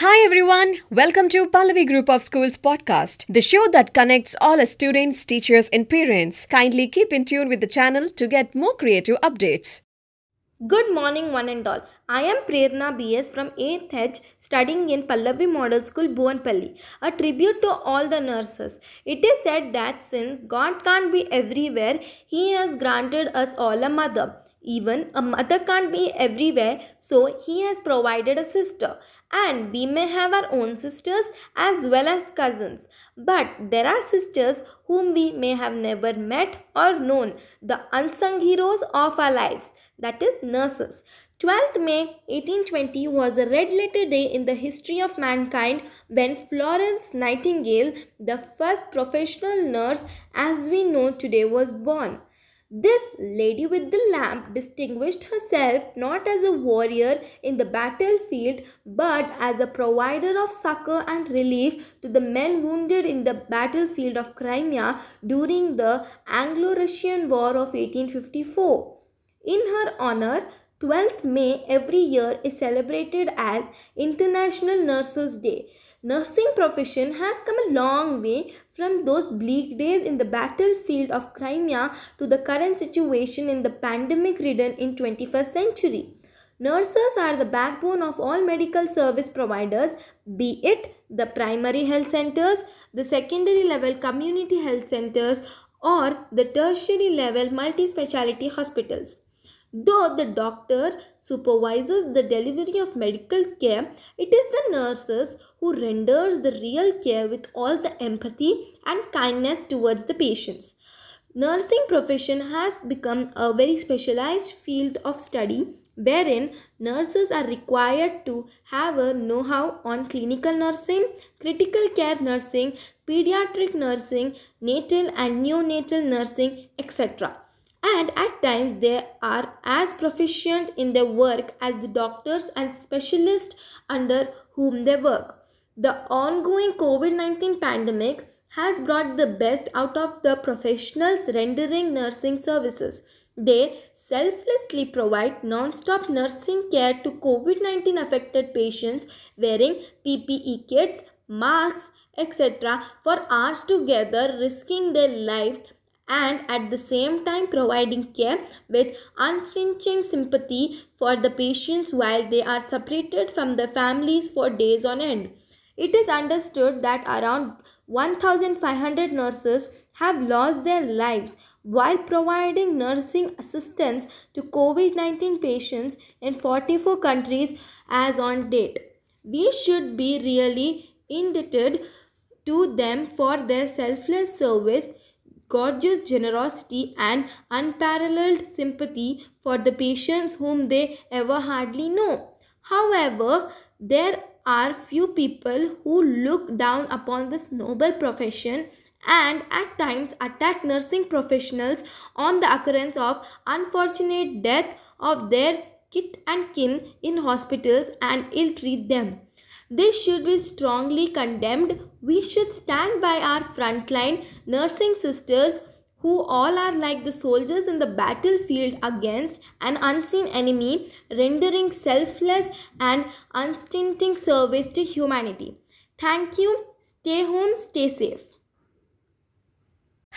Hi everyone, welcome to Pallavi Group of Schools podcast, the show that connects all students, teachers, and parents. Kindly keep in tune with the channel to get more creative updates. Good morning, one and all. I am Prerna BS from 8th H studying in Pallavi Model School, Bhuvanpalli. A tribute to all the nurses. It is said that since God can't be everywhere, He has granted us all a mother. Even a mother can't be everywhere, so He has provided a sister. And we may have our own sisters as well as cousins. But there are sisters whom we may have never met or known, the unsung heroes of our lives, that is, nurses. 12th May 1820 was a red letter day in the history of mankind when Florence Nightingale, the first professional nurse as we know today, was born. This lady with the lamp distinguished herself not as a warrior in the battlefield but as a provider of succor and relief to the men wounded in the battlefield of Crimea during the Anglo Russian War of 1854. In her honor, 12th May every year is celebrated as International Nurses Day. Nursing profession has come a long way from those bleak days in the battlefield of Crimea to the current situation in the pandemic ridden in 21st century. Nurses are the backbone of all medical service providers, be it the primary health centers, the secondary level community health centers, or the tertiary level multi speciality hospitals. Though the doctor supervises the delivery of medical care, it is the nurses who renders the real care with all the empathy and kindness towards the patients. Nursing profession has become a very specialized field of study wherein nurses are required to have a know-how on clinical nursing, critical care nursing, pediatric nursing, natal and neonatal nursing, etc and at times they are as proficient in their work as the doctors and specialists under whom they work. The ongoing COVID 19 pandemic has brought the best out of the professionals rendering nursing services. They selflessly provide non-stop nursing care to COVID-19 affected patients wearing PPE kits, masks, etc. for hours together risking their lives and at the same time providing care with unflinching sympathy for the patients while they are separated from their families for days on end. It is understood that around 1,500 nurses have lost their lives while providing nursing assistance to COVID 19 patients in 44 countries as on date. We should be really indebted to them for their selfless service gorgeous generosity and unparalleled sympathy for the patients whom they ever hardly know. However, there are few people who look down upon this noble profession and at times attack nursing professionals on the occurrence of unfortunate death of their kith and kin in hospitals and ill treat them. This should be strongly condemned. We should stand by our frontline nursing sisters who all are like the soldiers in the battlefield against an unseen enemy, rendering selfless and unstinting service to humanity. Thank you. Stay home, stay safe.